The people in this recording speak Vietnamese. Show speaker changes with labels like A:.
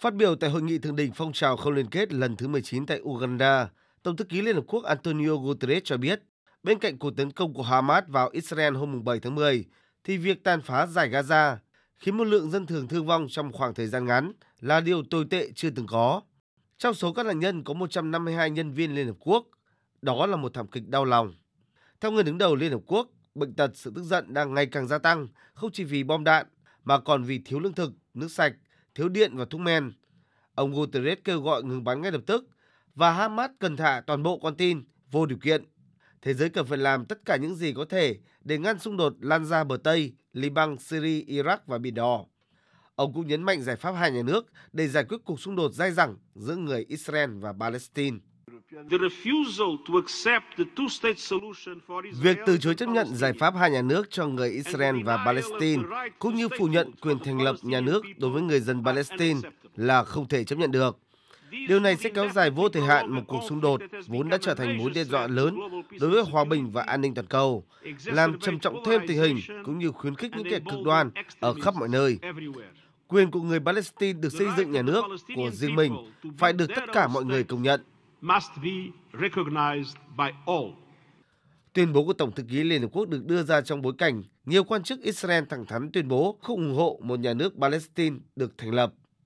A: Phát biểu tại hội nghị thượng đỉnh phong trào không liên kết lần thứ 19 tại Uganda, Tổng thư ký Liên Hợp Quốc Antonio Guterres cho biết, bên cạnh cuộc tấn công của Hamas vào Israel hôm 7 tháng 10, thì việc tàn phá giải Gaza khiến một lượng dân thường thương vong trong khoảng thời gian ngắn là điều tồi tệ chưa từng có. Trong số các nạn nhân có 152 nhân viên Liên Hợp Quốc. Đó là một thảm kịch đau lòng. Theo người đứng đầu Liên Hợp Quốc, bệnh tật, sự tức giận đang ngày càng gia tăng, không chỉ vì bom đạn, mà còn vì thiếu lương thực, nước sạch, thiếu điện và thuốc men. Ông Guterres kêu gọi ngừng bắn ngay lập tức và Hamas cần thả toàn bộ con tin vô điều kiện. Thế giới cần phải làm tất cả những gì có thể để ngăn xung đột lan ra bờ Tây, Liban, Syria, Iraq và Biển Đỏ. Ông cũng nhấn mạnh giải pháp hai nhà nước để giải quyết cuộc xung đột dai dẳng giữa người Israel và Palestine. Việc từ chối chấp nhận giải pháp hai nhà nước cho người Israel và Palestine, cũng như phủ nhận quyền thành lập nhà nước đối với người dân Palestine là không thể chấp nhận được. Điều này sẽ kéo dài vô thời hạn một cuộc xung đột vốn đã trở thành mối đe dọa lớn đối với hòa bình và an ninh toàn cầu, làm trầm trọng thêm tình hình cũng như khuyến khích những kẻ cực đoan ở khắp mọi nơi. Quyền của người Palestine được xây dựng nhà nước của riêng mình phải được tất cả mọi người công nhận. Tuyên bố của Tổng thư ký Liên Hợp Quốc được đưa ra trong bối cảnh nhiều quan chức Israel thẳng thắn tuyên bố không ủng hộ một nhà nước Palestine được thành lập.